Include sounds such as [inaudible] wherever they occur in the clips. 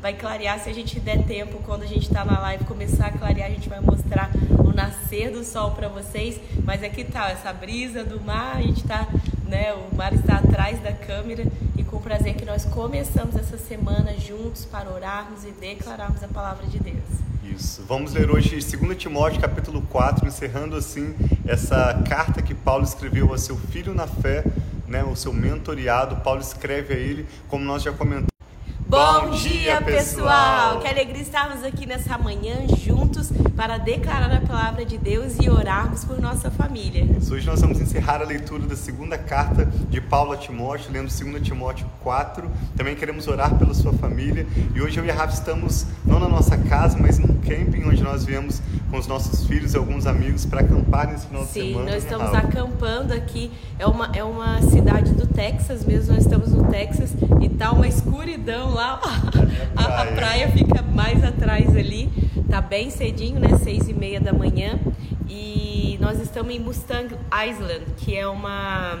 vai clarear se a gente der tempo. Quando a gente está na live começar a clarear, a gente vai mostrar o nascer do sol para vocês. Mas aqui tá essa brisa do mar, a gente tá, né? O mar está atrás da câmera e com prazer que nós começamos essa semana juntos para orarmos e declararmos a palavra de Deus. Isso. Vamos ler hoje 2 Timóteo capítulo 4, encerrando assim essa carta que Paulo escreveu a seu filho na fé, né, o seu mentoriado. Paulo escreve a ele, como nós já comentamos. Bom dia, pessoal! Que alegria estarmos aqui nessa manhã juntos para declarar a palavra de Deus e orarmos por nossa família. Hoje nós vamos encerrar a leitura da segunda carta de Paulo a Timóteo, lendo 2 Timóteo 4. Também queremos orar pela sua família. E hoje eu e a Rafa estamos não na nossa casa, mas num camping onde nós viemos com os nossos filhos e alguns amigos para acampar nesse final Sim, de semana. Sim, nós estamos acampando aqui. É uma, é uma cidade do Texas mesmo, nós estamos no Texas e tá uma escuridão lá. [laughs] A, a, a praia fica mais atrás ali. Tá bem cedinho, né? Seis e meia da manhã. E nós estamos em Mustang Island, que é uma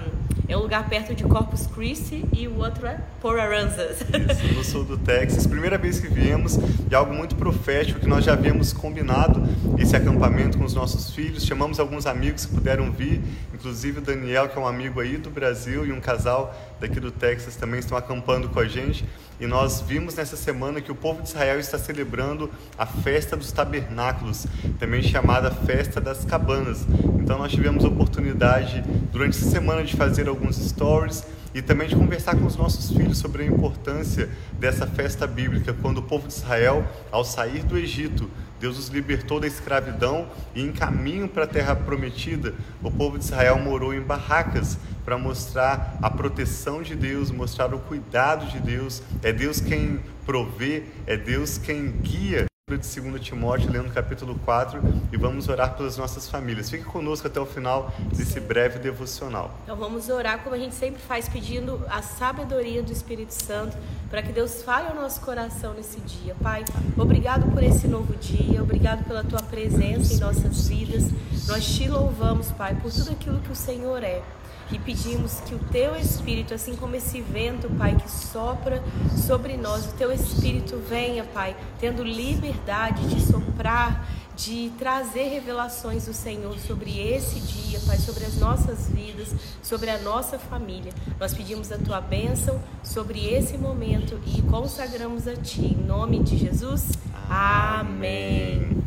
é um lugar perto de Corpus Christi e o outro é Port Aransas. Isso, no sul do Texas. Primeira vez que viemos e algo muito profético que nós já havíamos combinado esse acampamento com os nossos filhos. Chamamos alguns amigos que puderam vir, inclusive o Daniel, que é um amigo aí do Brasil, e um casal daqui do Texas também estão acampando com a gente. E nós vimos nessa semana que o povo de Israel está celebrando a festa dos tabernáculos, também chamada festa das cabanas. Então nós tivemos a oportunidade durante essa semana de fazer alguns stories e também de conversar com os nossos filhos sobre a importância dessa festa bíblica, quando o povo de Israel, ao sair do Egito, Deus os libertou da escravidão e em caminho para a terra prometida, o povo de Israel morou em barracas para mostrar a proteção de Deus, mostrar o cuidado de Deus. É Deus quem provê, é Deus quem guia de 2 Timóteo, lendo capítulo 4, e vamos orar pelas nossas famílias. Fique conosco até o final desse breve devocional. Então vamos orar como a gente sempre faz, pedindo a sabedoria do Espírito Santo, para que Deus fale ao nosso coração nesse dia. Pai, obrigado por esse novo dia, obrigado pela tua presença em nossas vidas. Nós te louvamos, Pai, por tudo aquilo que o Senhor é e pedimos que o teu Espírito, assim como esse vento, Pai, que sopra sobre nós, o teu Espírito venha, Pai, tendo liberdade de soprar, de trazer revelações do Senhor sobre esse dia, Pai, sobre as nossas vidas, sobre a nossa família. Nós pedimos a tua bênção sobre esse momento e consagramos a ti. Em nome de Jesus. Amém.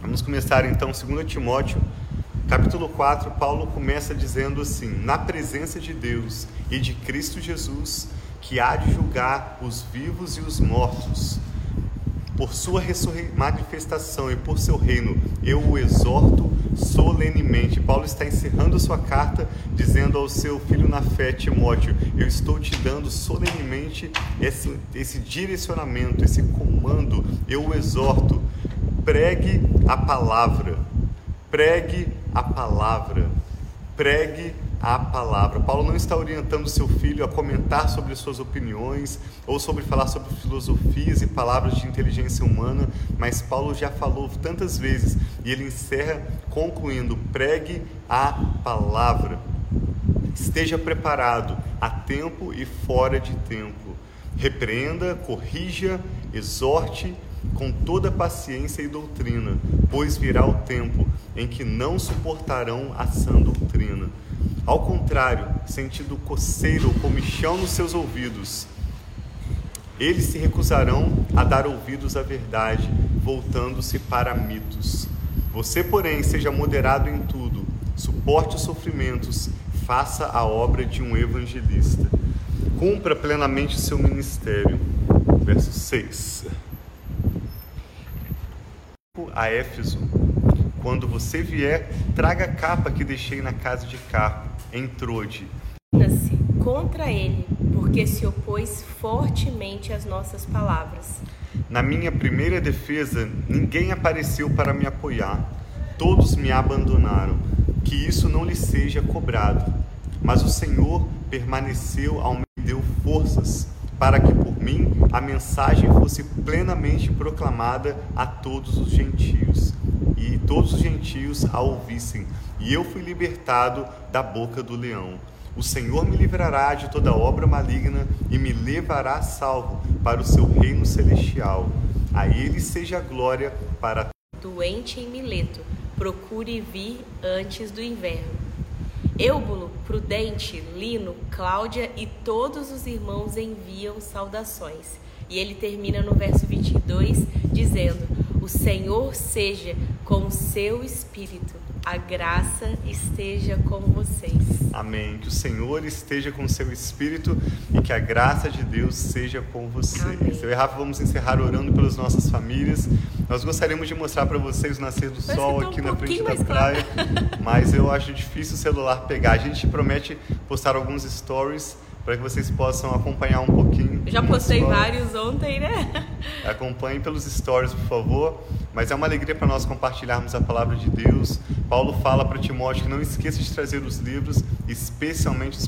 Vamos começar então 2 Timóteo Capítulo 4, Paulo começa dizendo assim: Na presença de Deus e de Cristo Jesus, que há de julgar os vivos e os mortos, por sua manifestação e por seu reino, eu o exorto solenemente. Paulo está encerrando sua carta dizendo ao seu filho na fé, Timóteo: Eu estou te dando solenemente esse, esse direcionamento, esse comando. Eu o exorto. Pregue a palavra. Pregue a palavra. Pregue a palavra. Paulo não está orientando seu filho a comentar sobre suas opiniões ou sobre falar sobre filosofias e palavras de inteligência humana, mas Paulo já falou tantas vezes e ele encerra concluindo: pregue a palavra. Esteja preparado a tempo e fora de tempo. Repreenda, corrija, exorte com toda paciência e doutrina, pois virá o tempo em que não suportarão a sã doutrina. Ao contrário, sentindo coceiro ou comichão nos seus ouvidos, eles se recusarão a dar ouvidos à verdade, voltando-se para mitos. Você, porém, seja moderado em tudo, suporte os sofrimentos, faça a obra de um evangelista. Cumpra plenamente seu ministério. Verso 6 a Éfeso. Quando você vier, traga a capa que deixei na casa de Carpo, em Trode. se contra ele, porque se opôs fortemente às nossas palavras. Na minha primeira defesa, ninguém apareceu para me apoiar. Todos me abandonaram. Que isso não lhe seja cobrado. Mas o Senhor permaneceu ao me deu forças para que por mim a mensagem fosse plenamente proclamada a todos os gentios, e todos os gentios a ouvissem. E eu fui libertado da boca do leão. O Senhor me livrará de toda obra maligna e me levará salvo para o seu reino celestial. A ele seja a glória para doente em Mileto, procure vir antes do inverno. Eubulo, Prudente, Lino, Cláudia e todos os irmãos enviam saudações. E ele termina no verso 22 dizendo: O Senhor seja com o seu espírito a graça esteja com vocês. Amém. Que o Senhor esteja com o seu espírito e que a graça de Deus seja com vocês. Amém. Eu e Rafa vamos encerrar orando pelas nossas famílias. Nós gostaríamos de mostrar para vocês o nascer do Parece sol tá aqui um na frente da praia, claro. mas eu acho difícil o celular pegar. A gente promete postar alguns stories para que vocês possam acompanhar um pouquinho. Eu já postei vários ontem, né? [laughs] Acompanhe pelos stories, por favor. Mas é uma alegria para nós compartilharmos a palavra de Deus. Paulo fala para Timóteo que não esqueça de trazer os livros, especialmente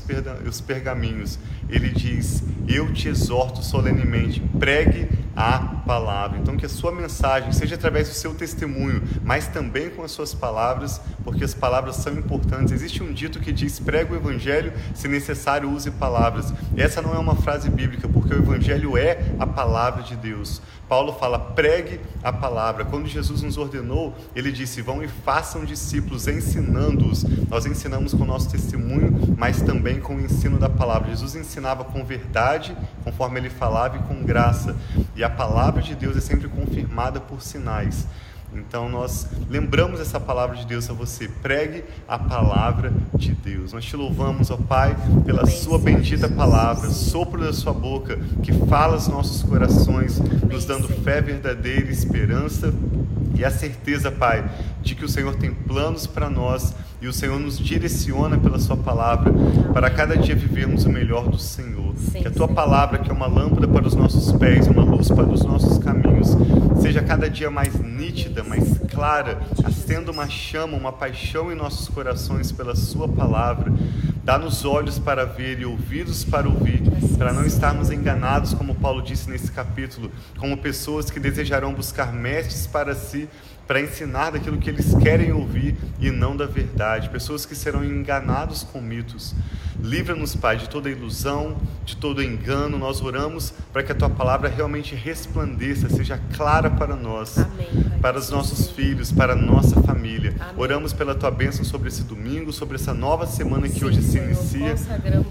os pergaminhos. Ele diz: Eu te exorto solenemente, pregue a palavra. Então, que a sua mensagem seja através do seu testemunho, mas também com as suas palavras, porque as palavras são importantes. Existe um dito que diz: prega o evangelho, se necessário, use palavras. Essa não é uma frase bíblica, porque o evangelho é a palavra de Deus. Paulo fala: pregue a palavra. Quando Jesus nos ordenou, ele disse: vão e façam discípulos, ensinando-os. Nós ensinamos com o nosso testemunho, mas também com o ensino da palavra. Jesus ensinava com verdade, conforme ele falava, e com graça. E a palavra de Deus é sempre confirmada por sinais. Então nós lembramos essa palavra de Deus a você. Pregue a palavra de Deus. Nós te louvamos, ó Pai, pela sua bendita palavra, sopro da sua boca, que fala aos nossos corações, nos dando fé verdadeira, esperança e a certeza, Pai, de que o Senhor tem planos para nós e o Senhor nos direciona pela Sua palavra para cada dia vivermos o melhor do Senhor. Sim, que a Tua sim. palavra, que é uma lâmpada para os nossos pés, uma luz para os nossos caminhos, seja cada dia mais nítida, mais clara, acenda uma chama, uma paixão em nossos corações pela Sua palavra. Dá-nos olhos para ver e ouvidos para ouvir, para não estarmos enganados, como Paulo disse nesse capítulo, como pessoas que desejarão buscar mestres para si para ensinar daquilo que eles querem ouvir e não da verdade, pessoas que serão enganados com mitos. Livra-nos, Pai, de toda ilusão, de todo engano. Nós oramos para que a tua palavra realmente resplandeça, seja clara para nós, Amém, para os nossos filhos, para a nossa família. Amém. Oramos pela tua bênção sobre esse domingo, sobre essa nova semana que Sim, hoje se inicia.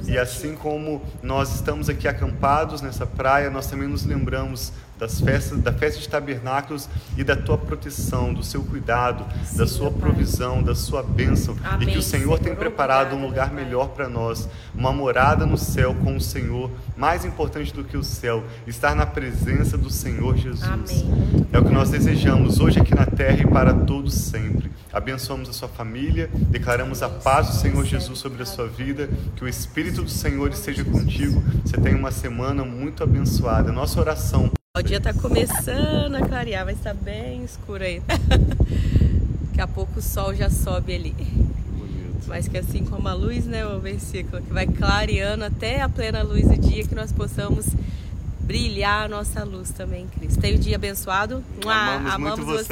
E assim como nós estamos aqui acampados nessa praia, nós também nos lembramos das festas, da festa de tabernáculos e da tua proteção, do seu cuidado, Sim, da sua provisão, da sua bênção. Amém, e que o Senhor, Senhor tem preparado um lugar melhor para nós, uma morada no céu com o Senhor. Mais importante do que o céu, estar na presença do Senhor Jesus. Amém. É o que nós desejamos hoje aqui na terra e para todos sempre. Abençoamos a sua família, declaramos a paz do Senhor Jesus sobre a sua vida, que o Espírito do Senhor esteja contigo. Você tenha uma semana muito abençoada. Nossa oração o dia tá começando a clarear, mas tá bem escuro aí. [laughs] Daqui a pouco o sol já sobe ali. Bonito. Mas que assim como a luz, né, o versículo, que vai clareando até a plena luz do dia, que nós possamos brilhar a nossa luz também, Cristo. Tenha um dia abençoado. Amamos, Amamos você.